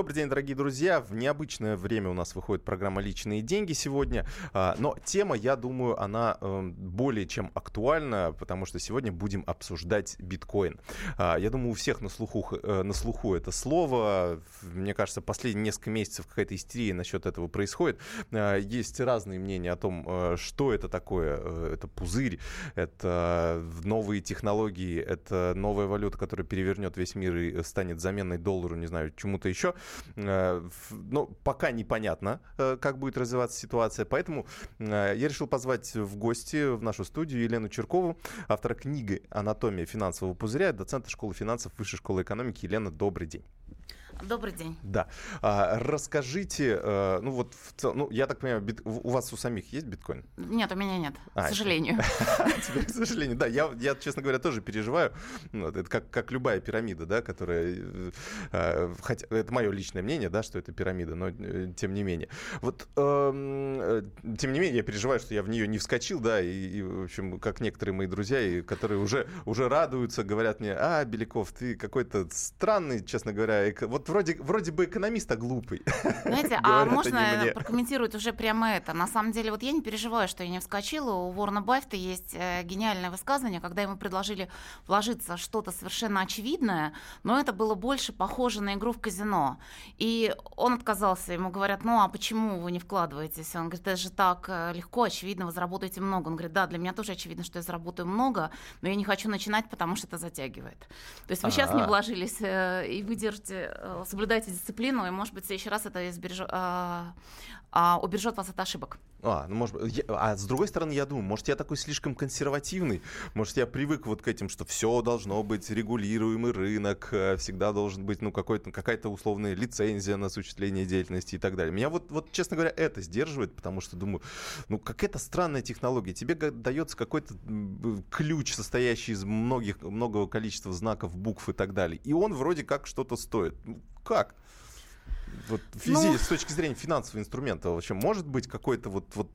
Добрый день, дорогие друзья. В необычное время у нас выходит программа «Личные деньги» сегодня. А, но тема, я думаю, она эм, более чем актуальна, потому что сегодня будем обсуждать биткоин. А, я думаю, у всех на слуху, э, на слуху это слово. Мне кажется, последние несколько месяцев какая-то истерия насчет этого происходит. А, есть разные мнения о том, э, что это такое. Э, это пузырь, это новые технологии, это новая валюта, которая перевернет весь мир и станет заменой доллару, не знаю, чему-то еще. Э, но пока непонятно, э, как будет развиваться ситуация. Поэтому э, я решил позвать в гости в нашу студию Елену Черкову, автора книги «Анатомия финансового пузыря», доцента школы финансов Высшей школы экономики. Елена, добрый день. Добрый день. Да. А, расскажите, э, ну вот, в ну я так понимаю, бит, у вас у самих есть биткоин? Нет, у меня нет, а, к сожалению. Тебе, к сожалению, да. Я, я, честно говоря, тоже переживаю. Ну, это как, как любая пирамида, да, которая... Э, хотя, это мое личное мнение, да, что это пирамида, но тем не менее. Вот, э, тем не менее, я переживаю, что я в нее не вскочил, да, и, и в общем, как некоторые мои друзья, и, которые уже, уже радуются, говорят мне, а, Беляков, ты какой-то странный, честно говоря, вот вроде, вроде бы экономист, а глупый. Знаете, а можно прокомментировать уже прямо это? На самом деле, вот я не переживаю, что я не вскочила. У Ворона Баффета есть э, гениальное высказывание, когда ему предложили вложиться что-то совершенно очевидное, но это было больше похоже на игру в казино. И он отказался. Ему говорят, ну а почему вы не вкладываетесь? Он говорит, это же так э, легко, очевидно, вы заработаете много. Он говорит, да, для меня тоже очевидно, что я заработаю много, но я не хочу начинать, потому что это затягивает. То есть вы сейчас не вложились э, и выдержите соблюдайте дисциплину, и, может быть, в следующий раз это избереж... а, убережет вас от ошибок. А, ну, может быть, а с другой стороны, я думаю, может, я такой слишком консервативный, может, я привык вот к этим, что все должно быть регулируемый рынок, э, всегда должен быть, ну, какой-то, какая-то условная лицензия на осуществление деятельности и так далее. Меня вот, вот, честно говоря, это сдерживает, потому что думаю, ну, какая-то странная технология. Тебе дается какой-то ключ, состоящий из многих, многого количества знаков, букв и так далее. И он вроде как что-то стоит. Ну, как? Вот физи... ну... с точки зрения финансового инструмента вообще может быть какой-то вот, вот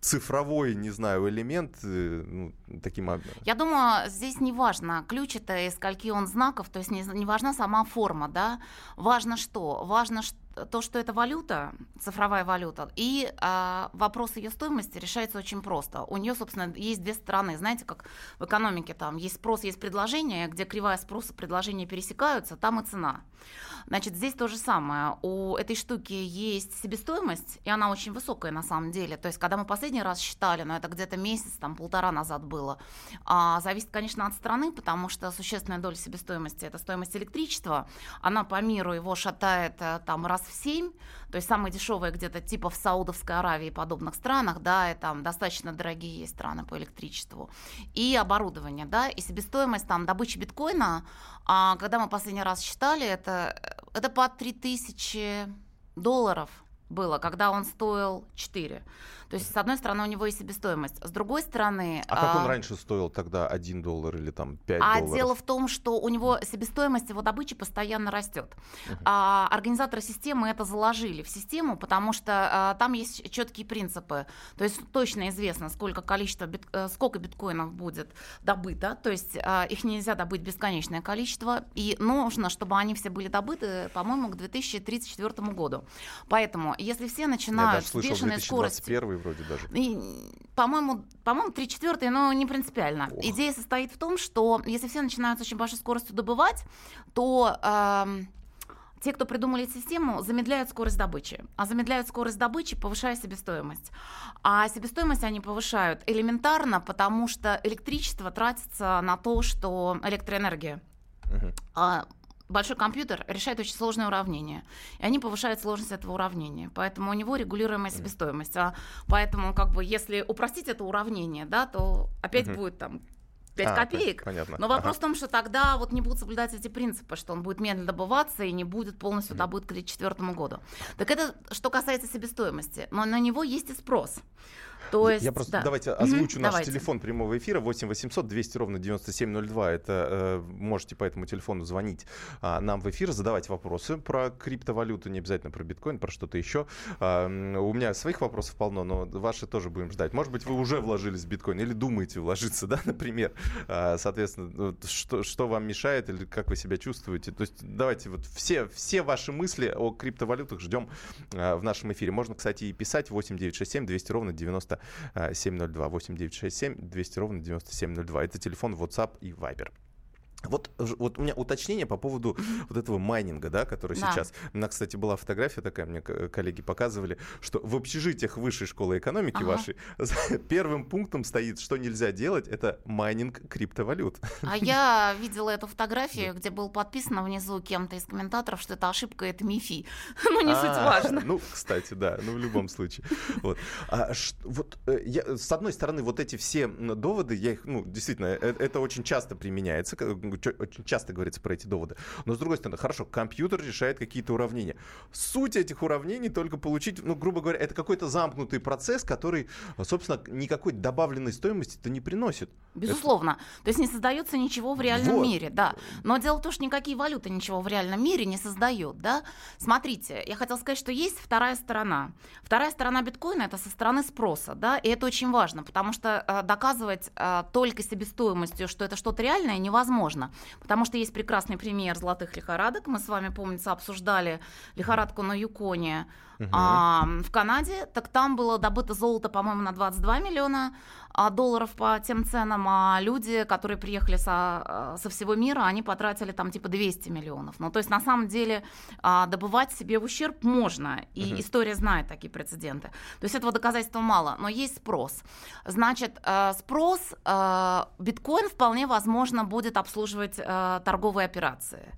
цифровой, не знаю, элемент э, ну, таким... Я думаю, здесь не важно, ключ это из скольки он знаков, то есть не, не важна сама форма, да, важно что? Важно, что то, что это валюта, цифровая валюта, и а, вопрос ее стоимости решается очень просто. У нее, собственно, есть две стороны. Знаете, как в экономике там есть спрос, есть предложение, где кривая спроса и предложения пересекаются, там и цена. Значит, здесь то же самое. У этой штуки есть себестоимость, и она очень высокая на самом деле. То есть, когда мы последний раз считали, но ну, это где-то месяц, там полтора назад было, а, зависит, конечно, от страны, потому что существенная доля себестоимости – это стоимость электричества. Она по миру его шатает э, там раз в 7, то есть самые дешевые где-то типа в Саудовской Аравии и подобных странах, да, и там достаточно дорогие есть страны по электричеству. И оборудование, да, и себестоимость там добычи биткоина, а когда мы последний раз считали, это, это по 3000 долларов было, когда он стоил 4. То есть, с одной стороны, у него есть себестоимость. С другой стороны... А, а как он раньше стоил тогда 1 доллар или там 5 а долларов? А дело в том, что у него себестоимость его добычи постоянно растет. Uh-huh. А, организаторы системы это заложили в систему, потому что а, там есть четкие принципы. То есть точно известно, сколько количество бит, а, сколько биткоинов будет добыто. То есть а, их нельзя добыть бесконечное количество. И нужно, чтобы они все были добыты, по-моему, к 2034 году. Поэтому, если все начинают с бешеной скоростью вроде даже. И, по-моему, по-моему, 3 четвертые, но не принципиально. Ох. Идея состоит в том, что если все начинают с очень большой скоростью добывать, то э, те, кто придумали систему, замедляют скорость добычи. А замедляют скорость добычи, повышая себестоимость. А себестоимость они повышают элементарно, потому что электричество тратится на то, что электроэнергия. Uh-huh. А большой компьютер решает очень сложное уравнение, и они повышают сложность этого уравнения, поэтому у него регулируемая себестоимость. А поэтому, как бы, если упростить это уравнение, да, то опять угу. будет там 5 а, копеек. Понятно. Но вопрос ага. в том, что тогда вот не будут соблюдать эти принципы, что он будет медленно добываться и не будет полностью mm. добыт к 2034 году. Так это что касается себестоимости. Но на него есть и спрос. То есть, я просто да. давайте озвучу mm-hmm, наш давайте. телефон прямого эфира 8 800 200 ровно 9702. Это э, можете по этому телефону звонить э, нам в эфир, задавать вопросы про криптовалюту, не обязательно про биткоин, про что-то еще. Э, у меня своих вопросов полно, но ваши тоже будем ждать. Может быть, вы уже вложились в биткоин или думаете вложиться, да, например. Э, соответственно, что, что вам мешает или как вы себя чувствуете. То есть давайте вот все, все ваши мысли о криптовалютах ждем э, в нашем эфире. Можно, кстати, и писать 8967 200 ровно 9702. 8967 200 ровно 9702. Это телефон WhatsApp и Viber. Вот, вот у меня уточнение по поводу вот этого майнинга, да, который да. сейчас. У меня, кстати, была фотография такая, мне коллеги показывали, что в общежитиях высшей школы экономики ага. вашей первым пунктом стоит, что нельзя делать, это майнинг криптовалют. А я видела эту фотографию, где был подписано внизу кем-то из комментаторов, что это ошибка, это МИФИ. Ну, не суть а, важно. Ну, кстати, да, ну, в любом случае. Вот. А, вот э, я, с одной стороны, вот эти все доводы, я их, ну, действительно, э, это очень часто применяется, очень часто говорится про эти доводы. Но с другой стороны, хорошо, компьютер решает какие-то уравнения. Суть этих уравнений только получить, ну, грубо говоря, это какой-то замкнутый процесс, который, собственно, никакой добавленной стоимости-то не приносит. Безусловно. Это... То есть не создается ничего в реальном вот. мире, да. Но дело в том, что никакие валюты ничего в реальном мире не создают, да. Смотрите, я хотела сказать, что есть вторая сторона. Вторая сторона биткоина это со стороны спроса, да, и это очень важно, потому что э, доказывать э, только себестоимостью, что это что-то реальное, невозможно важно, потому что есть прекрасный пример золотых лихорадок. Мы с вами, помнится, обсуждали лихорадку на Юконе угу. а, в Канаде. Так там было добыто золото, по-моему, на 22 миллиона а, долларов по тем ценам, а люди, которые приехали со, а, со всего мира, они потратили там типа 200 миллионов. Ну, то есть на самом деле а, добывать себе в ущерб можно, и угу. история знает такие прецеденты. То есть этого доказательства мало, но есть спрос. Значит, спрос, биткоин вполне возможно будет обслуживать торговые операции.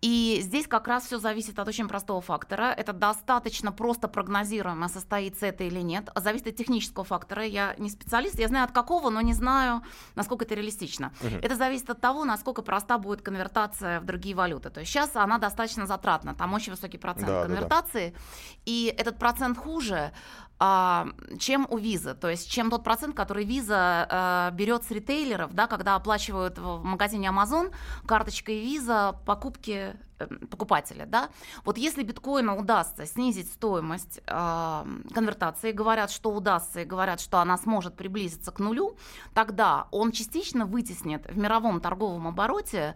И здесь как раз все зависит от очень простого фактора. Это достаточно просто прогнозируемо, состоится это или нет. Зависит от технического фактора. Я не специалист, я знаю от какого, но не знаю, насколько это реалистично. Угу. Это зависит от того, насколько проста будет конвертация в другие валюты. То есть сейчас она достаточно затратна, там очень высокий процент да, конвертации. Да, да. И этот процент хуже, чем у визы, то есть чем тот процент, который виза а, берет с ритейлеров, да, когда оплачивают в магазине Amazon карточкой виза покупки э, покупателя, да. Вот если биткоину удастся снизить стоимость э, конвертации, говорят, что удастся, и говорят, что она сможет приблизиться к нулю, тогда он частично вытеснит в мировом торговом обороте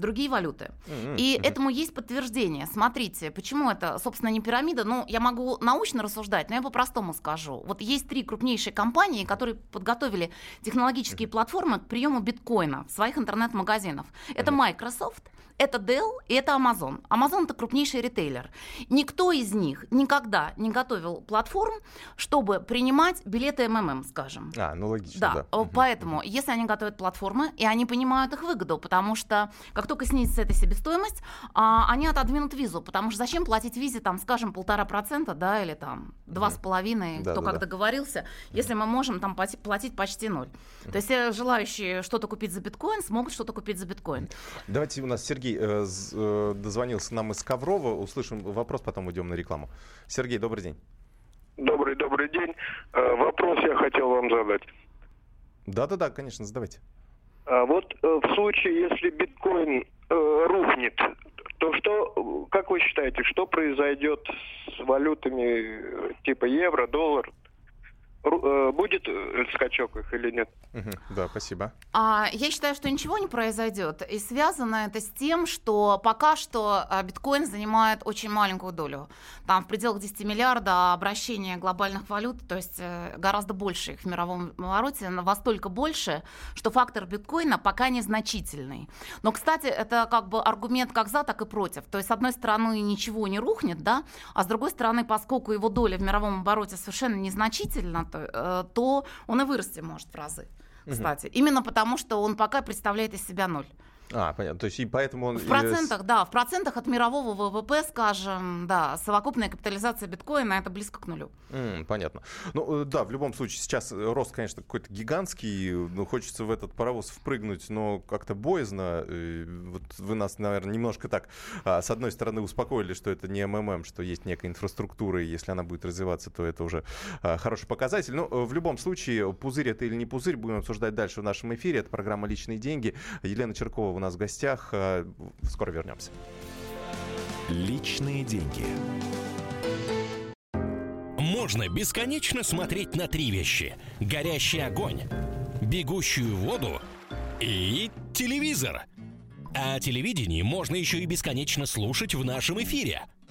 другие валюты. Mm-hmm. И mm-hmm. этому есть подтверждение. Смотрите, почему это, собственно, не пирамида. Ну, я могу научно рассуждать, но я по-простому скажу. Вот есть три крупнейшие компании, которые подготовили технологические mm-hmm. платформы к приему биткоина в своих интернет-магазинах. Это. Microsoft, это Dell и это Amazon. Amazon это крупнейший ритейлер. Никто из них никогда не готовил платформ, чтобы принимать билеты МММ, скажем. А, ну логично. Да, да. поэтому если они готовят платформы, и они понимают их выгоду, потому что как только снизится эта себестоимость, а, они отодвинут визу, потому что зачем платить визе, там, скажем, полтора процента, да, или там два с половиной, кто да, как да. договорился, если мы можем там платить почти ноль. То есть желающие что-то купить за биткоин смогут что-то купить за биткоин. Давайте у нас Сергей э, э, дозвонился нам из Коврова. Услышим вопрос, потом уйдем на рекламу. Сергей, добрый день. Добрый, добрый день. Э, вопрос я хотел вам задать. Да-да-да, конечно, задавайте. А вот э, в случае, если биткоин э, рухнет, то что, как вы считаете, что произойдет с валютами э, типа евро, доллар, Э, будет э, скачок их или нет? да, спасибо. А, я считаю, что ничего не произойдет. И связано это с тем, что пока что а, биткоин занимает очень маленькую долю. Там в пределах 10 миллиарда обращения глобальных валют, то есть э, гораздо больше их в мировом обороте, во столько больше, что фактор биткоина пока незначительный. Но, кстати, это как бы аргумент как за, так и против. То есть, с одной стороны, ничего не рухнет, да, а с другой стороны, поскольку его доля в мировом обороте совершенно незначительна, то, то он и вырасти может в разы, кстати. Угу. Именно потому, что он пока представляет из себя ноль. А, понятно. То есть и поэтому он... В процентах, да, в процентах от мирового ВВП, скажем, да, совокупная капитализация биткоина это близко к нулю. Mm, понятно. Ну, э, да, в любом случае, сейчас рост, конечно, какой-то гигантский, ну, хочется в этот паровоз впрыгнуть, но как-то боязно. Вот вы нас, наверное, немножко так, а, с одной стороны, успокоили, что это не МММ, что есть некая инфраструктура, и если она будет развиваться, то это уже а, хороший показатель. Но в любом случае, пузырь это или не пузырь, будем обсуждать дальше в нашем эфире. Это программа «Личные деньги». Елена Черкова у нас в гостях. А, скоро вернемся. Личные деньги. Можно бесконечно смотреть на три вещи. Горящий огонь, бегущую воду и телевизор. А телевидение можно еще и бесконечно слушать в нашем эфире –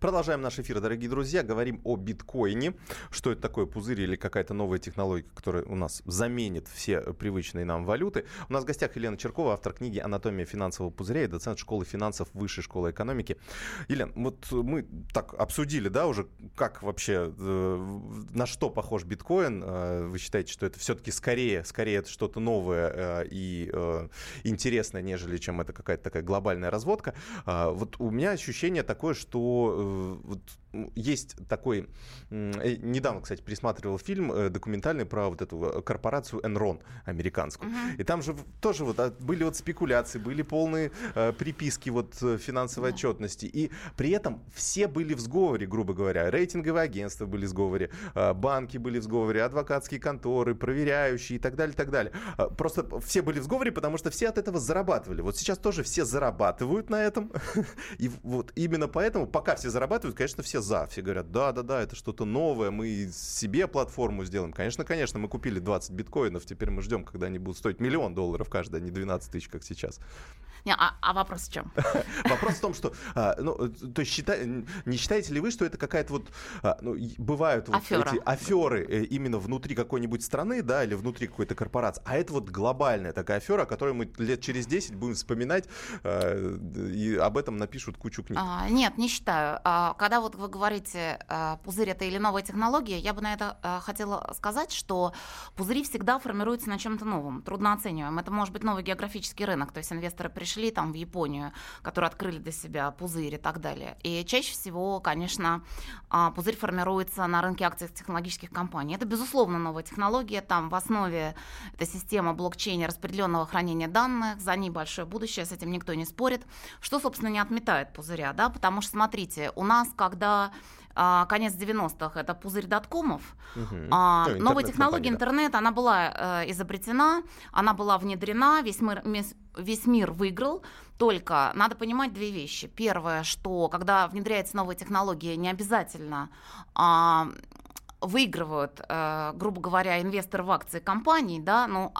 Продолжаем наш эфир, дорогие друзья. Говорим о биткоине. Что это такое, пузырь или какая-то новая технология, которая у нас заменит все привычные нам валюты. У нас в гостях Елена Черкова, автор книги «Анатомия финансового пузыря» и доцент школы финансов Высшей школы экономики. Елена, вот мы так обсудили, да, уже как вообще, э, на что похож биткоин. Э, вы считаете, что это все-таки скорее, скорее это что-то новое э, и интересное, нежели чем это какая-то такая глобальная разводка. Вот у меня ощущение такое, что вот есть такой, э, недавно, кстати, пересматривал фильм э, документальный про вот эту э, корпорацию Enron американскую. Uh-huh. И там же тоже вот а, были вот спекуляции, были полные э, приписки вот финансовой uh-huh. отчетности. И при этом все были в сговоре, грубо говоря. Рейтинговые агентства были в сговоре, э, банки были в сговоре, адвокатские конторы, проверяющие и так далее, и так далее. Просто все были в сговоре, потому что все от этого зарабатывали. Вот сейчас тоже все зарабатывают на этом. И вот именно поэтому, пока все зарабатывают, конечно, все за. Все говорят, да-да-да, это что-то новое, мы себе платформу сделаем. Конечно, конечно, мы купили 20 биткоинов, теперь мы ждем, когда они будут стоить миллион долларов каждая, а не 12 тысяч, как сейчас. Не, а, а вопрос в чем? Вопрос в том, что, а, ну, то есть считай, не считаете ли вы, что это какая-то вот, а, ну, бывают вот Афера. эти аферы э, именно внутри какой-нибудь страны, да, или внутри какой-то корпорации, а это вот глобальная такая афера, о которой мы лет через 10 будем вспоминать, а, и об этом напишут кучу книг. А, нет, не считаю. А, когда вот вы говорите, а, пузырь это или новая технология, я бы на это а, хотела сказать, что пузыри всегда формируются на чем-то новом, трудно оцениваем. Это может быть новый географический рынок, то есть инвесторы пришли пришли там в Японию, которые открыли для себя пузырь и так далее. И чаще всего, конечно, а, пузырь формируется на рынке акций технологических компаний. Это, безусловно, новая технология. Там в основе эта система блокчейна распределенного хранения данных. За ней большое будущее, с этим никто не спорит. Что, собственно, не отметает пузыря, да, потому что, смотрите, у нас, когда а, конец 90-х, это пузырь доткомов. Угу. А, ну, новая технология интернет, она была э, изобретена, она была внедрена, весь мир, весь мир выиграл, только надо понимать две вещи. Первое, что когда внедряется новая технология, не обязательно а, выигрывают, э, грубо говоря, инвесторы в акции компаний, да, но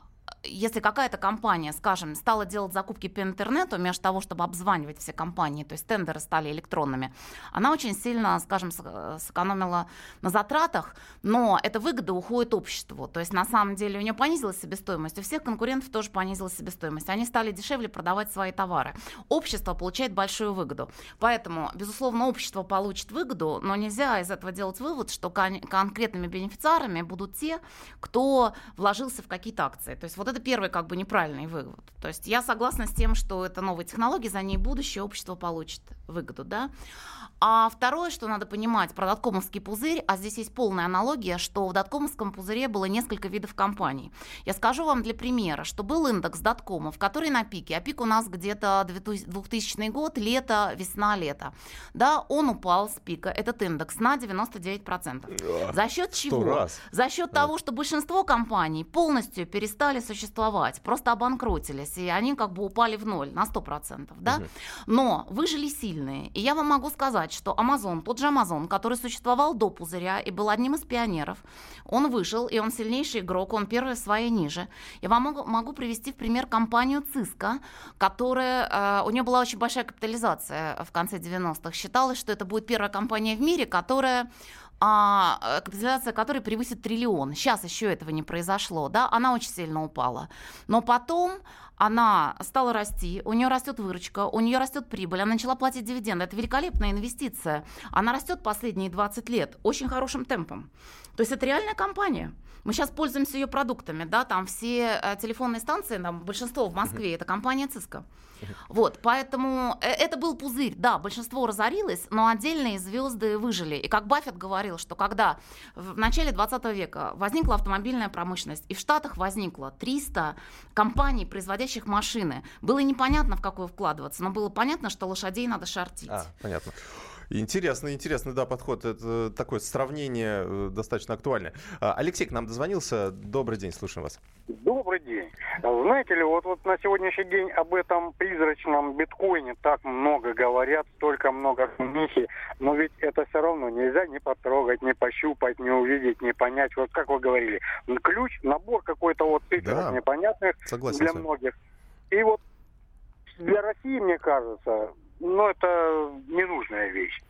если какая-то компания, скажем, стала делать закупки по интернету, вместо того, чтобы обзванивать все компании, то есть тендеры стали электронными, она очень сильно, скажем, сэкономила на затратах, но эта выгода уходит обществу. То есть на самом деле у нее понизилась себестоимость, у всех конкурентов тоже понизилась себестоимость. Они стали дешевле продавать свои товары. Общество получает большую выгоду. Поэтому, безусловно, общество получит выгоду, но нельзя из этого делать вывод, что кон- конкретными бенефициарами будут те, кто вложился в какие-то акции. То есть вот это первый как бы неправильный вывод. То есть я согласна с тем, что это новые технологии, за ней будущее, общество получит выгоду, да. А второе, что надо понимать про доткомовский пузырь, а здесь есть полная аналогия, что в доткомовском пузыре было несколько видов компаний. Я скажу вам для примера, что был индекс доткомов, который на пике, а пик у нас где-то 2000 год, лето, весна, лето. Да, он упал с пика, этот индекс, на 99%. За счет чего? Раз. За счет того, что большинство компаний полностью перестали существовать существовать, просто обанкротились, и они как бы упали в ноль на 100%, да? Угу. Но выжили сильные. И я вам могу сказать, что Amazon, тот же Amazon, который существовал до пузыря и был одним из пионеров, он вышел, и он сильнейший игрок, он первый в своей ниже. Я вам могу, могу привести в пример компанию Cisco, которая, э, у нее была очень большая капитализация в конце 90-х. Считалось, что это будет первая компания в мире, которая а, э, капитализация которой превысит триллион. Сейчас еще этого не произошло, да, она очень сильно упала. Но потом она стала расти, у нее растет выручка, у нее растет прибыль, она начала платить дивиденды. Это великолепная инвестиция. Она растет последние 20 лет очень хорошим темпом. То есть это реальная компания. Мы сейчас пользуемся ее продуктами, да, там все э, телефонные станции, там большинство в Москве, это компания Cisco. Вот, поэтому э, это был пузырь, да, большинство разорилось, но отдельные звезды выжили. И как Баффет говорил, что когда в начале 20 века возникла автомобильная промышленность, и в Штатах возникло 300 компаний, производящих машины, было непонятно, в какую вкладываться, но было понятно, что лошадей надо шортить. А, понятно. Интересный, интересный, да, подход. Это такое сравнение э, достаточно актуальное. А, Алексей к нам дозвонился. Добрый день, слушаем вас. Добрый день. Знаете ли, вот, вот на сегодняшний день об этом призрачном биткоине так много говорят, столько много мифи, но ведь это все равно нельзя не потрогать, не пощупать, не увидеть, не понять. Вот как вы говорили, ключ, набор какой-то вот цифр да. непонятных Согласен для многих. И вот для России, мне кажется, ну, это ненужная вещь.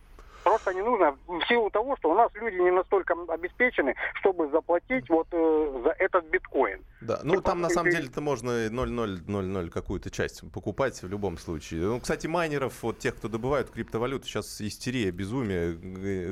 Просто не нужно в силу того, что у нас люди не настолько обеспечены, чтобы заплатить вот э, за этот биткоин. Да, ну там на самом деле это можно 0,000 какую-то часть покупать в любом случае. Ну, кстати, майнеров, вот тех, кто добывают криптовалюту, сейчас истерия, безумие,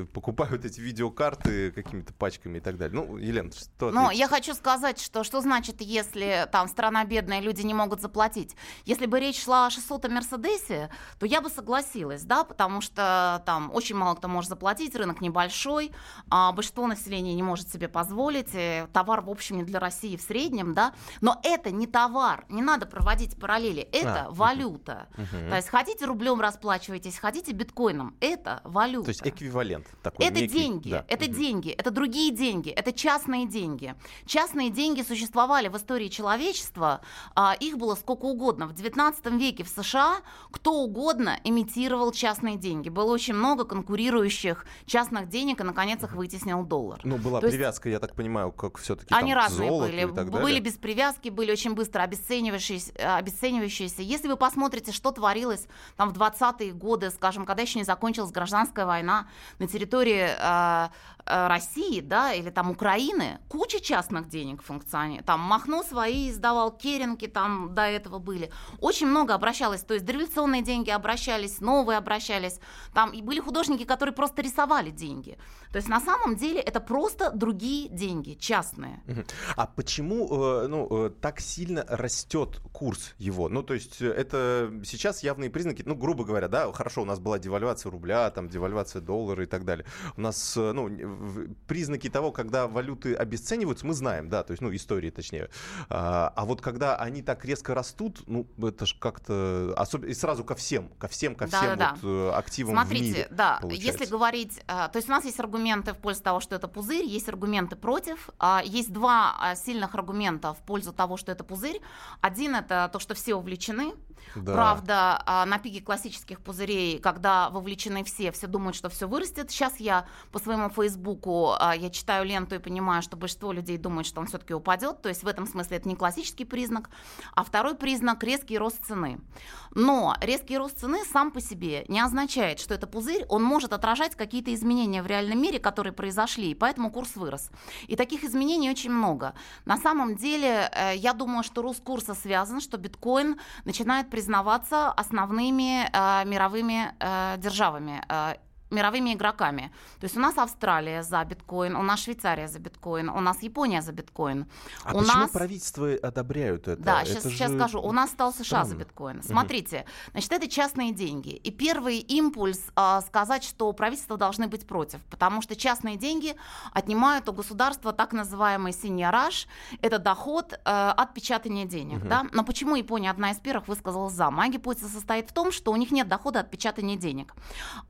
э, покупают эти видеокарты какими-то пачками и так далее. Ну, Елена, что Ну, я хочу сказать, что что значит, если там страна бедная, люди не могут заплатить? Если бы речь шла о 600 Мерседесе, то я бы согласилась, да, потому что там очень мало кто может заплатить, рынок небольшой, а большинство населения не может себе позволить, товар, в общем, не для России в среднем, да, но это не товар, не надо проводить параллели, это а, валюта. Угу. То есть хотите рублем расплачивайтесь, хотите биткоином, это валюта. То есть эквивалент такой. Это некий, деньги, да. это угу. деньги, это другие деньги, это частные деньги. Частные деньги существовали в истории человечества, а, их было сколько угодно. В 19 веке в США кто угодно имитировал частные деньги. Было очень много конкурентов конкурирующих частных денег и, наконец, их вытеснил доллар. Ну, была То привязка, есть... я так понимаю, как все-таки Они разные были. Были без привязки, были очень быстро обесценивающиеся, обесценивающиеся. Если вы посмотрите, что творилось там в 20-е годы, скажем, когда еще не закончилась гражданская война на территории э, э, России, да, или там Украины, куча частных денег функционирует. Там Махно свои издавал, Керенки там до этого были. Очень много обращалось, то есть дореволюционные деньги обращались, новые обращались. Там и были художники, которые просто рисовали деньги. То есть на самом деле это просто другие деньги, частные. А почему э, ну, э, так сильно растет курс его? Ну, то есть э, это сейчас явные признаки, ну, грубо говоря, да, хорошо, у нас была девальвация рубля, там, девальвация доллара и так далее. У нас, ну, признаки того, когда валюты обесцениваются, мы знаем, да, то есть, ну, истории точнее. А, а вот когда они так резко растут, ну, это же как-то, особенно, и сразу ко всем, ко всем, ко всем да, вот да. активам Смотрите, в мире. да, получается. Если говорить, э, то есть у нас есть аргументы в пользу того, что это пузырь, есть аргументы против. А, есть два а, сильных аргумента в пользу того, что это пузырь. Один это то, что все увлечены. Да. Правда, а, на пике классических пузырей, когда вовлечены все, все думают, что все вырастет. Сейчас я по своему Фейсбуку я читаю ленту и понимаю, что большинство людей думают, что он все-таки упадет. То есть в этом смысле это не классический признак. А второй признак резкий рост цены. Но резкий рост цены сам по себе не означает, что это пузырь, он может отражать какие-то изменения в реальном мире, которые произошли, и поэтому курс вырос. И таких изменений очень много. На самом деле, э, я думаю, что рост курса связан, что биткоин начинает признаваться основными э, мировыми э, державами мировыми игроками. То есть у нас Австралия за биткоин, у нас Швейцария за биткоин, у нас Япония за биткоин. А у почему нас... правительства одобряют это? Да, это сейчас, же... сейчас скажу. У нас стал США Странно. за биткоин. Смотрите, угу. значит, это частные деньги. И первый импульс а, сказать, что правительства должны быть против, потому что частные деньги отнимают у государства так называемый синьораж. Это доход а, от печатания денег. Угу. Да? Но почему Япония одна из первых высказала за? Моя гипотеза состоит в том, что у них нет дохода от печатания денег.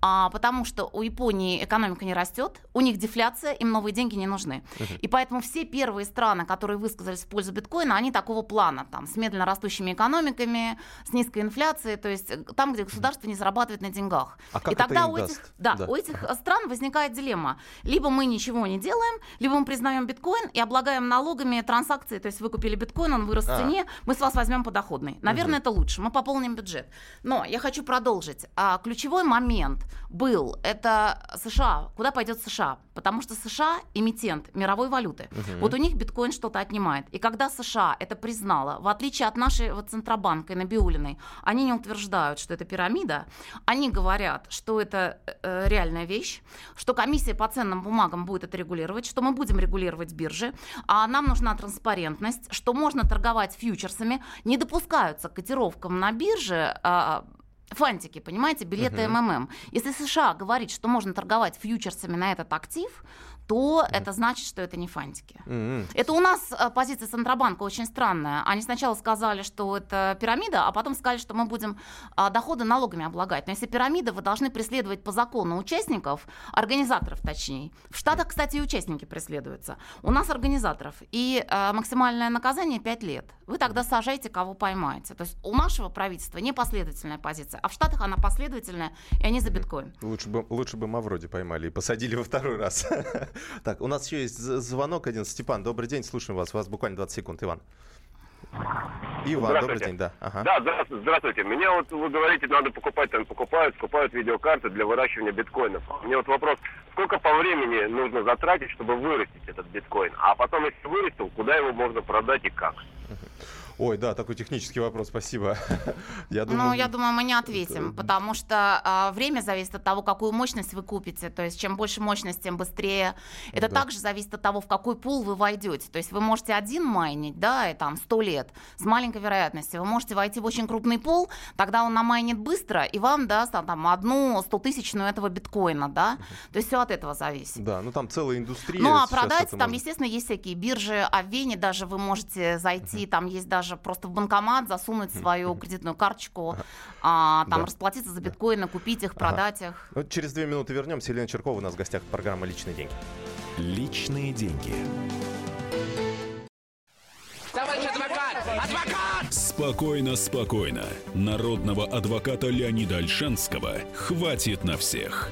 А, потому что у Японии экономика не растет, у них дефляция, им новые деньги не нужны. И поэтому все первые страны, которые высказались в пользу биткоина, они такого плана, там, с медленно растущими экономиками, с низкой инфляцией, то есть э, там, где государство не зарабатывает на деньгах. А как и тогда у этих, даст? да, Да. у этих э, стран возникает дилемма. Либо мы ничего не делаем, либо мы признаем биткоин и облагаем налогами транзакции, то есть вы купили биткоин, он вырос в А. цене, мы с вас возьмем подоходный. Наверное, это лучше, мы пополним бюджет. Но я хочу продолжить. А, ключевой момент был, это США. Куда пойдет США? Потому что США эмитент мировой валюты. Вот у них биткоин что-то отнимает. И когда США это признала, в отличие от нашей вот, Центробанка и Набиулиной, они не утверждают, что это пирамида, они говорят, что это э, реальная вещь, что комиссия по ценным бумагам будет это регулировать, что мы будем регулировать биржи, а нам нужна транспарентность, что можно торговать фьючерсами, не допускаются котировкам на бирже а, фантики, понимаете, билеты МММ. Если США говорит, что можно торговать фьючерсами на этот актив, то это значит, что это не фантики. М-м. Это у нас э, позиция Центробанка очень странная. Они сначала сказали, что это пирамида, а потом сказали, что мы будем а, доходы налогами облагать. Но если пирамида, вы должны преследовать по закону участников, организаторов точнее. В Штатах, кстати, и участники преследуются. У нас организаторов. И э, максимальное наказание 5 лет. Вы тогда сажаете, кого поймаете. То есть у нашего правительства непоследовательная позиция, а в Штатах она последовательная, и они за биткоин. Лучше бы, лучше бы Мавроди поймали и посадили во второй раз. Так, у нас еще есть звонок один. Степан, добрый день, слушаем вас. У вас буквально 20 секунд, Иван. Иван, добрый день, да. Ага. Да, здравствуйте. здравствуйте. Меня вот вы говорите, надо покупать, там покупают, скупают видеокарты для выращивания биткоинов. Мне вот вопрос, сколько по времени нужно затратить, чтобы вырастить этот биткоин? А потом, если вырастил, куда его можно продать и как? Ой, да, такой технический вопрос, спасибо. Я думаю, Ну, я думаю, мы не ответим, потому что а, время зависит от того, какую мощность вы купите. То есть, чем больше мощность, тем быстрее. Это Да. также зависит от того, в какой пул вы войдете. То есть, вы можете один майнить, да, и там 100 лет с маленькой вероятностью. Вы можете войти в очень крупный пул, тогда он намайнит быстро, и вам даст а, там одну 100-тысячную этого биткоина, да. То есть, все от этого зависит. Да, ну там целая индустрия. Ну, а продать, там, можно. естественно, есть всякие биржи, а в Вене даже вы можете зайти, там есть даже просто в банкомат, засунуть свою кредитную карточку, а, там Да. расплатиться за биткоины, купить их, продать их. Ну, через две минуты вернемся. Елена Черкова у нас в гостях программа «Личные деньги». Личные деньги. Спокойно, спокойно. Народного адвоката Леонида Альшанского хватит на всех.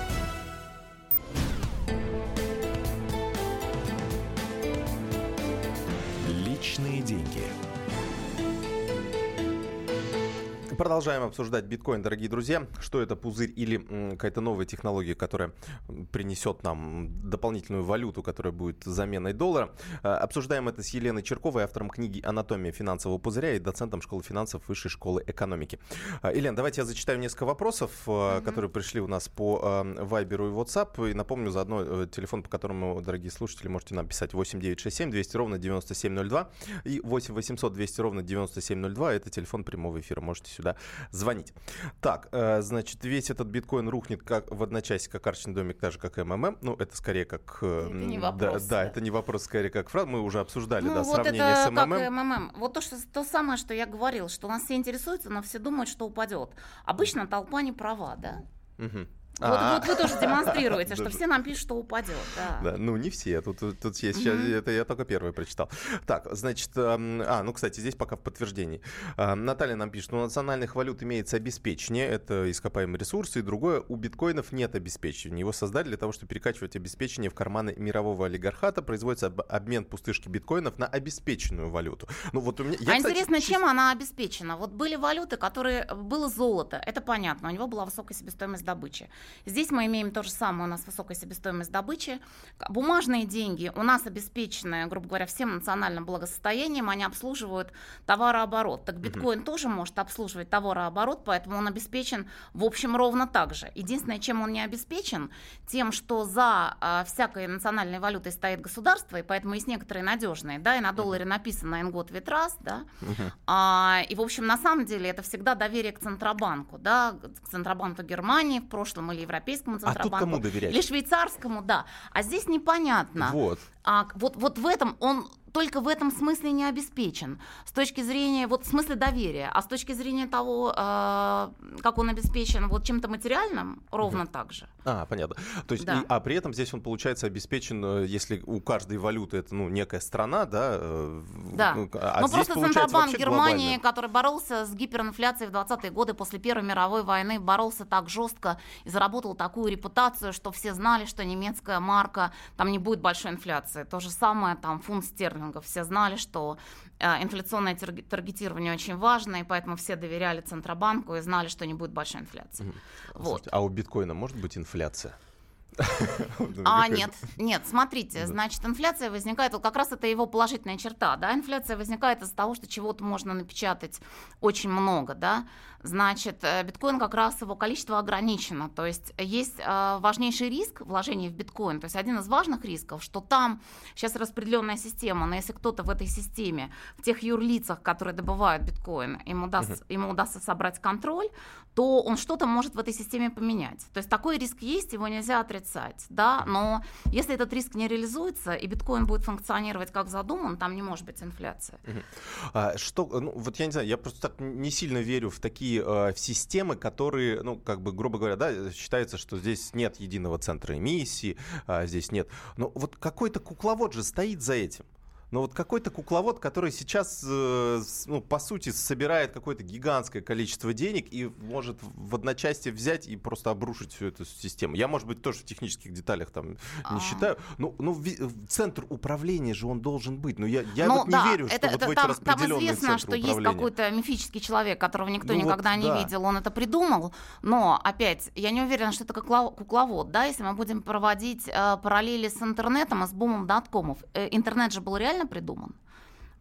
Продолжаем обсуждать биткоин, дорогие друзья. Что это пузырь или какая-то новая технология, которая принесет нам дополнительную валюту, которая будет заменой доллара. Э, Обсуждаем это с Еленой Черковой, автором книги «Анатомия финансового пузыря» и доцентом школы финансов Высшей школы экономики. Э, Елена, давайте я зачитаю несколько вопросов, э, которые пришли у нас по Вайберу и WhatsApp. И напомню заодно э, телефон, по которому, дорогие слушатели, можете нам писать 8967 200 ровно 9702 и 8 800 200 ровно 9702. Это телефон прямого эфира. Можете сюда звонить. Так, э, значит, весь этот биткоин рухнет как в одночасье, как карточный домик, так же, как МММ. Ну, это скорее как... э, Это не вопрос, Да, да, это не вопрос, скорее как фраза. Мы уже обсуждали, Ну, да, вот сравнение это с как МММ. МММ. Вот то, что, то самое, что я говорил, что нас все интересуются, но все думают, что упадет. Обычно толпа не права, да? Вот, А, вот вы тоже демонстрируете, что все нам пишут, что упадет. Да. Да, ну не все, тут, тут, есть, Мгм. это я только первый прочитал. Так, значит, эм, а, ну, кстати, здесь пока в подтверждении. А, Наталья нам пишет, у национальных валют имеется обеспечение, это ископаемые ресурсы, и другое, у биткоинов нет обеспечения. Его создали для того, чтобы перекачивать обеспечение в карманы мирового олигархата, производится об- обмен пустышки биткоинов на обеспеченную валюту. Ну вот у меня... я, а кстати, интересно, чисто- чем она обеспечена? Вот были валюты, которые... Было золото, это понятно, у него была высокая себестоимость добычи. Здесь мы имеем то же самое, у нас высокая себестоимость добычи. Бумажные деньги у нас обеспечены, грубо говоря, всем национальным благосостоянием, они обслуживают товарооборот. Так биткоин тоже может обслуживать товарооборот, поэтому он обеспечен, в общем, ровно так же. Единственное, чем он не обеспечен, тем, что за а, всякой национальной валютой стоит государство, и поэтому есть некоторые надежные, да, и на долларе написано «Ингот Витрас», да, а, и, в общем, на самом деле это всегда доверие к Центробанку, да, к Центробанку Германии в прошлом или Европейскому А тут Центробанку. кому доверять? Или швейцарскому, да. А здесь непонятно. Вот. А вот, вот в этом он только в этом смысле не обеспечен. С точки зрения, вот в смысле доверия, а с точки зрения того, э, как он обеспечен вот чем-то материальным, ровно угу. так же. А, понятно. То есть, да. и, а при этом здесь он, получается, обеспечен, э, если у каждой валюты это, ну, некая страна, да? Э, да. Ну, а ну просто Центробанк Германии, который боролся с гиперинфляцией в 20-е годы после Первой мировой войны, боролся так жестко и заработал такую репутацию, что все знали, что немецкая марка, там не будет большой инфляции. То же самое, там, фунт стерлингов. Все знали, что э, инфляционное таргетирование очень важно, и поэтому все доверяли Центробанку и знали, что не будет большой инфляции. Mm. Вот. А у биткоина может быть инфляция? А, нет, нет, смотрите, значит, инфляция возникает, вот как раз это его положительная черта, да, инфляция возникает из-за того, что чего-то можно напечатать очень много, да, значит, э, биткоин как раз его количество ограничено, то есть есть э, важнейший риск вложения в биткоин, то есть один из важных рисков, что там сейчас распределенная система, но если кто-то в этой системе, в тех юрлицах, которые добывают биткоин, ему, даст, ему удастся собрать контроль, то он что-то может в этой системе поменять. То есть такой риск есть, его нельзя отрицать, да, но если этот риск не реализуется и биткоин будет функционировать как задуман, там не может быть инфляция. А, что, ну, вот я не знаю, я просто так не сильно верю в такие э, в системы, которые, ну, как бы, грубо говоря, да, считается, что здесь нет единого центра эмиссии, а здесь нет. Но вот какой-то кукловод же стоит за этим. Но вот какой-то кукловод, который сейчас, э, ну, по сути, собирает какое-то гигантское количество денег и может в одночасье взять и просто обрушить всю эту систему. Я, может быть, тоже в технических деталях там не а. считаю. Но, ну, центр управления же он должен быть. Но я, я ну, вот да, не верю, что это, вот это, в эти там, распределенные Там известно, что есть какой-то мифический человек, которого никто ну, никогда вот, не да. видел, он это придумал. Но, опять, я не уверена, что это кукловод. Да? Если мы будем проводить э, параллели с интернетом и с бумом доткомов. Э, интернет же был реально придуман.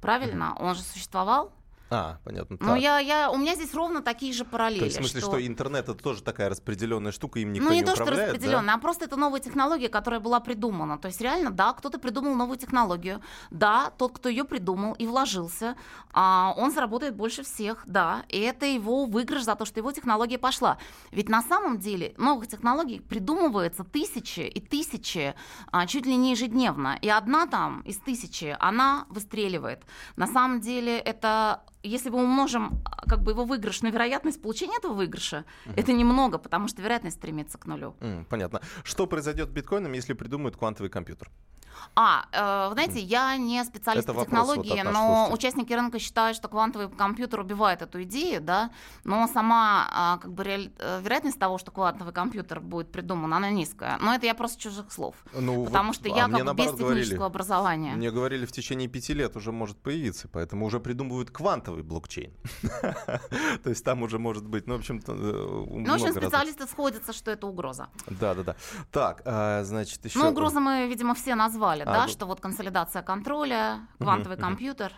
Правильно? Он же существовал а, понятно. Ну, я, я, у меня здесь ровно такие же параллели. То есть, в смысле, что... что интернет это тоже такая распределенная штука, им никто ну, не, не то, управляет, что распределенная, да? а просто это новая технология, которая была придумана. То есть, реально, да, кто-то придумал новую технологию. Да, тот, кто ее придумал и вложился, а, он заработает больше всех, да. И это его выигрыш за то, что его технология пошла. Ведь на самом деле новых технологий придумывается тысячи и тысячи, а, чуть ли не ежедневно. И одна там из тысячи, она выстреливает. На самом деле это если мы умножим а, как бы его выигрыш на вероятность получения этого выигрыша, угу. это немного, потому что вероятность стремится к нулю. Mm, понятно. Что произойдет с биткоином, если придумают квантовый компьютер? А, э, знаете, я не специалист Это по технологии, вот но слушателя. участники рынка считают, что квантовый компьютер убивает эту идею, да, но сама э, как бы реаль... Э, вероятность того, что квантовый компьютер будет придуман, она низкая. Но это я просто чужих слов, ну, потому вот, что я а как бы без технического говорили, образования. Мне говорили, в течение пяти лет уже может появиться, поэтому уже придумывают квантовый блокчейн. То есть там уже может быть, ну, в общем-то, э, Ну, в общем, специалисты сходятся, что это угроза. Да-да-да. Так, а, значит, еще... Ну, угрозы мы, видимо, все назвали а, да, что вот консолидация контроля, квантовый компьютер.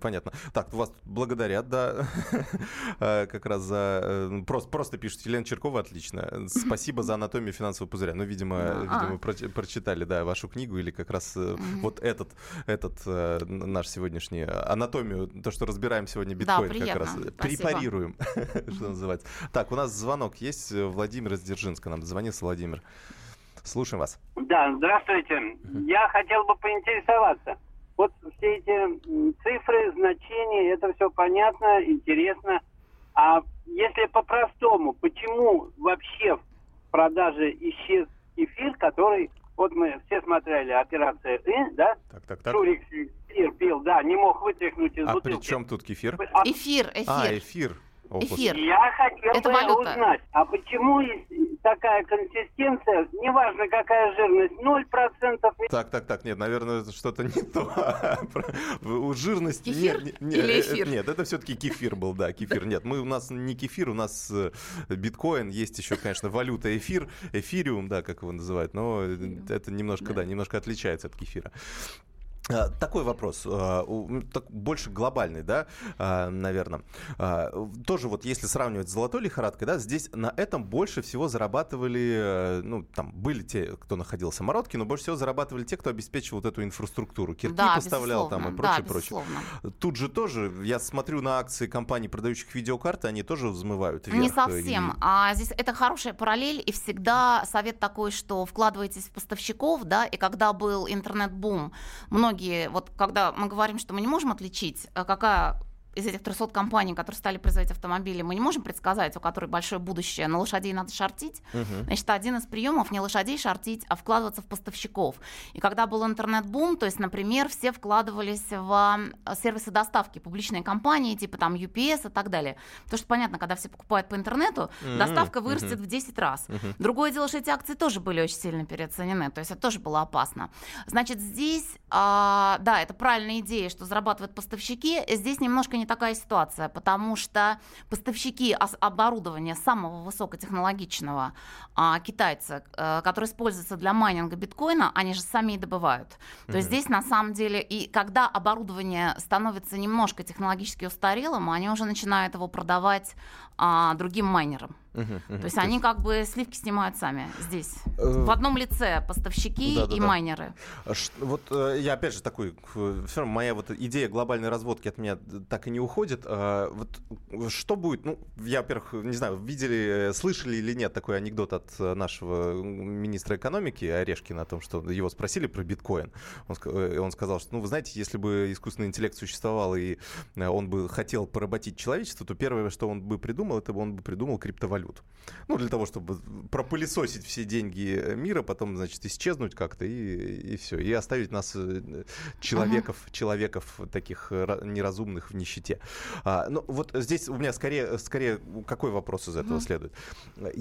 Понятно. Так, вас благодарят, да, э, как раз за... Э, просто, просто пишут, Елена Черкова, отлично. Спасибо за анатомию финансового пузыря. Ну, видимо, видимо а. прочитали, да, вашу книгу или как раз вот этот, этот наш сегодняшний анатомию, то, что разбираем сегодня биткоин, да, как раз препарируем, что называется. Так, у нас звонок есть. Владимир из Дзержинска нам дозвонился. Владимир. Слушаем вас. Да, здравствуйте. Я хотел бы поинтересоваться. Вот все эти цифры, значения, это все понятно, интересно. А если по-простому, почему вообще в продаже исчез эфир, который, вот мы все смотрели операция «И», да? Так, так, так. Шурик эфир пил, да, не мог вытряхнуть из а бутылки. А при чем тут кефир? А... Эфир, эфир. А, эфир. Эфир. Я хотел Это бы валюта. узнать, а почему такая консистенция, неважно какая жирность, 0%. Так, так, так, нет, наверное, это что-то не то. У жирности... Кефир нет, нет, или эфир? Нет, это все-таки кефир был, да, кефир. Нет, мы, у нас не кефир, у нас э, биткоин, есть еще, конечно, валюта эфир, эфириум, да, как его называют, но это немножко, да, немножко отличается от кефира. А, такой вопрос, а, больше глобальный, да, а, наверное. Тоже вот если сравнивать с золотой лихорадкой, да, здесь на этом больше всего зарабатывали, э, ну, там были те, кто находил самородки, но больше всего зарабатывали те, кто обеспечивал вот эту инфраструктуру. Кирки да, поставлял там и прочее, да, прочее. Тут же тоже, я смотрю на акции компаний, продающих видеокарты, они тоже взмывают вверх. Не совсем. И... А здесь это хорошая параллель, и всегда совет такой, что вкладывайтесь в поставщиков, да, и когда был интернет-бум, многие многие, вот когда мы говорим, что мы не можем отличить, а какая из этих 300 компаний, которые стали производить автомобили, мы не можем предсказать, у которой большое будущее, но лошадей надо шортить. Uh-huh. Значит, один из приемов не лошадей шортить, а вкладываться в поставщиков. И когда был интернет-бум, то есть, например, все вкладывались в э, сервисы доставки, публичные компании, типа там UPS и так далее. Потому что, понятно, когда все покупают по интернету, uh-huh. доставка вырастет uh-huh. в 10 раз. Uh-huh. Другое дело, что эти акции тоже были очень сильно переоценены, то есть это тоже было опасно. Значит, здесь, а, да, это правильная идея, что зарабатывают поставщики. Здесь немножко не такая ситуация, потому что поставщики оборудования самого высокотехнологичного а, китайца, а, который используется для майнинга биткоина, они же сами и добывают. Mm-hmm. То есть здесь на самом деле, и когда оборудование становится немножко технологически устарелым, они уже начинают его продавать а, другим майнерам. То есть они как бы сливки снимают сами здесь. Uh, в одном лице поставщики да, да, и да. майнеры. Вот э, я опять же такой, все равно моя вот идея глобальной разводки от меня так и не уходит. А, вот что будет? Ну, я, во-первых, не знаю, видели, э, слышали или нет такой анекдот от э, нашего министра экономики Орешкина о том, что его спросили про биткоин. Он, он сказал, что, ну, вы знаете, если бы искусственный интеллект существовал и он бы хотел поработить человечество, то первое, что он бы придумал, это бы он бы придумал криптовалюту валют. Ну, для того, чтобы пропылесосить все деньги мира, потом, значит, исчезнуть как-то и, и все. И оставить нас, э, человеков, uh-huh. человеков таких неразумных в нищете. А, ну, вот здесь у меня скорее, скорее какой вопрос из этого uh-huh. следует?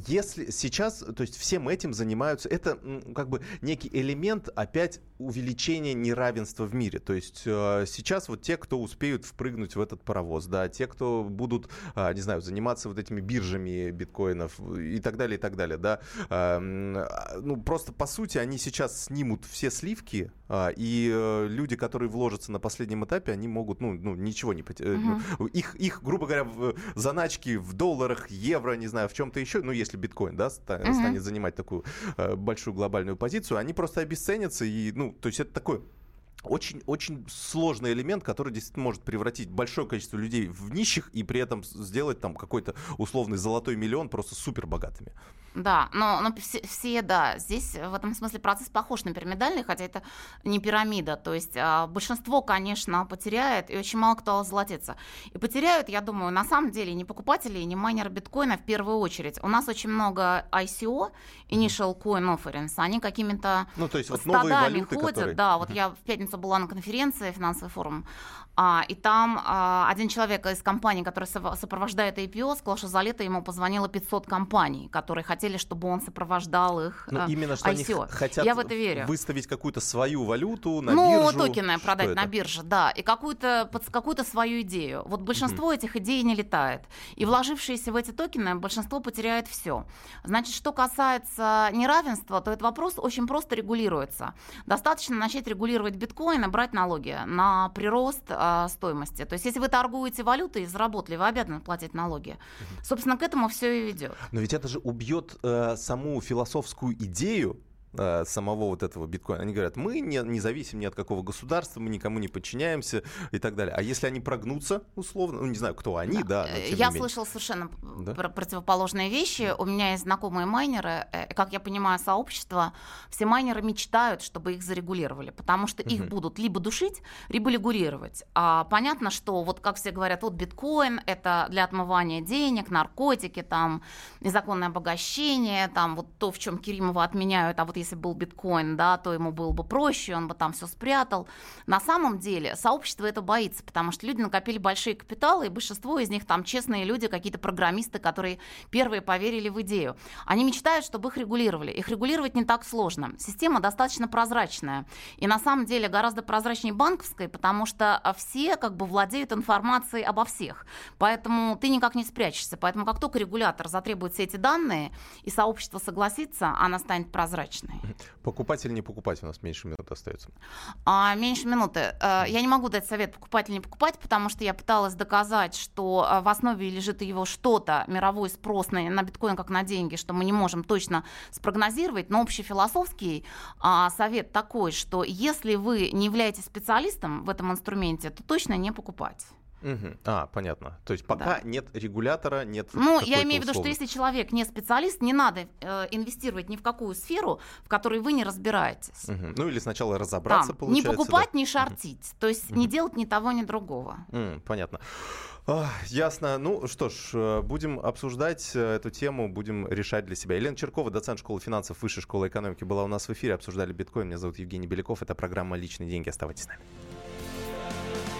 Если сейчас, то есть всем этим занимаются, это как бы некий элемент опять увеличения неравенства в мире. То есть э, сейчас вот те, кто успеют впрыгнуть в этот паровоз, да, те, кто будут, а, не знаю, заниматься вот этими биржами, биткоинов и так далее, и так далее, да. А, ну, просто по сути они сейчас снимут все сливки, а, и э, люди, которые вложатся на последнем этапе, они могут, ну, ну ничего не потерять. Угу. Их, их, грубо говоря, в заначки в долларах, евро, не знаю, в чем-то еще, ну, если биткоин, да, станет угу. занимать такую э, большую глобальную позицию, они просто обесценятся, и, ну, то есть это такое очень-очень сложный элемент, который действительно может превратить большое количество людей в нищих и при этом сделать там какой-то условный золотой миллион просто супер богатыми. Да, но, но все, все, да, здесь в этом смысле процесс похож на пирамидальный, хотя это не пирамида. То есть а, большинство, конечно, потеряет, и очень мало кто золотится. И потеряют, я думаю, на самом деле не покупатели, не майнеры биткоина в первую очередь. У нас очень много ICO, Initial Coin Offerings, они какими-то ну, то есть вот новые валюты, ходят. Которые... Да, вот я в пятницу была на конференции, финансовый форум, а, и там а, один человек из компании, который сопровождает IPO, сказал, что за лето ему позвонило 500 компаний, которые хотели, чтобы он сопровождал их ну, именно что ICO. они хотят Я в это верю. выставить какую-то свою валюту на ну, биржу. Ну, токены продать что на это? бирже, да, и какую-то, какую-то свою идею. Вот большинство угу. этих идей не летает. И вложившиеся в эти токены, большинство потеряет все. Значит, что касается неравенства, то этот вопрос очень просто регулируется. Достаточно начать регулировать биткоин и брать налоги на прирост стоимости. То есть, если вы торгуете валютой и заработали, вы обязаны платить налоги. Собственно, к этому все и ведет. Но ведь это же убьет э, саму философскую идею самого вот этого биткоина. Они говорят, мы не, не зависим ни от какого государства, мы никому не подчиняемся и так далее. А если они прогнутся, условно, ну не знаю, кто они, да. да я слышал совершенно да? противоположные вещи. У меня есть знакомые майнеры, э, как я понимаю, сообщество, все майнеры мечтают, чтобы их зарегулировали, потому что их будут либо душить, либо регулировать. А понятно, что вот как все говорят, вот биткоин это для отмывания денег, наркотики, там незаконное обогащение, там вот то, в чем Керимова отменяют, а вот если был биткоин, да, то ему было бы проще, он бы там все спрятал. На самом деле сообщество это боится, потому что люди накопили большие капиталы, и большинство из них там честные люди, какие-то программисты, которые первые поверили в идею. Они мечтают, чтобы их регулировали. Их регулировать не так сложно. Система достаточно прозрачная. И на самом деле гораздо прозрачнее банковской, потому что все как бы владеют информацией обо всех. Поэтому ты никак не спрячешься. Поэтому как только регулятор затребует все эти данные, и сообщество согласится, она станет прозрачной разные. Покупать или не покупать? У нас меньше минут остается. А, меньше минуты. Э, я не могу дать совет покупать или не покупать, потому что я пыталась доказать, что э, в основе лежит его что-то, мировой спрос на, на биткоин как на деньги, что мы не можем точно спрогнозировать. Но общий философский а, совет такой, что если вы не являетесь специалистом в этом инструменте, то точно не покупать. Мгм. А, понятно. То есть пока Да. нет регулятора, нет Ну, я имею в виду, что если человек не специалист, не надо э, инвестировать ни в какую сферу, в которой вы не разбираетесь. Мгм. Ну или сначала разобраться, Там, не получается. да. покупать, не шортить. То есть не делать ни того, ни другого. М, понятно. А, ясно. Ну что ж, э, будем обсуждать э, эту тему, будем решать для себя. Елена Черкова, доцент школы финансов Высшей школы экономики, была у нас в эфире, обсуждали биткоин. Меня зовут Евгений Беляков. Это программа «Личные деньги». Оставайтесь с нами.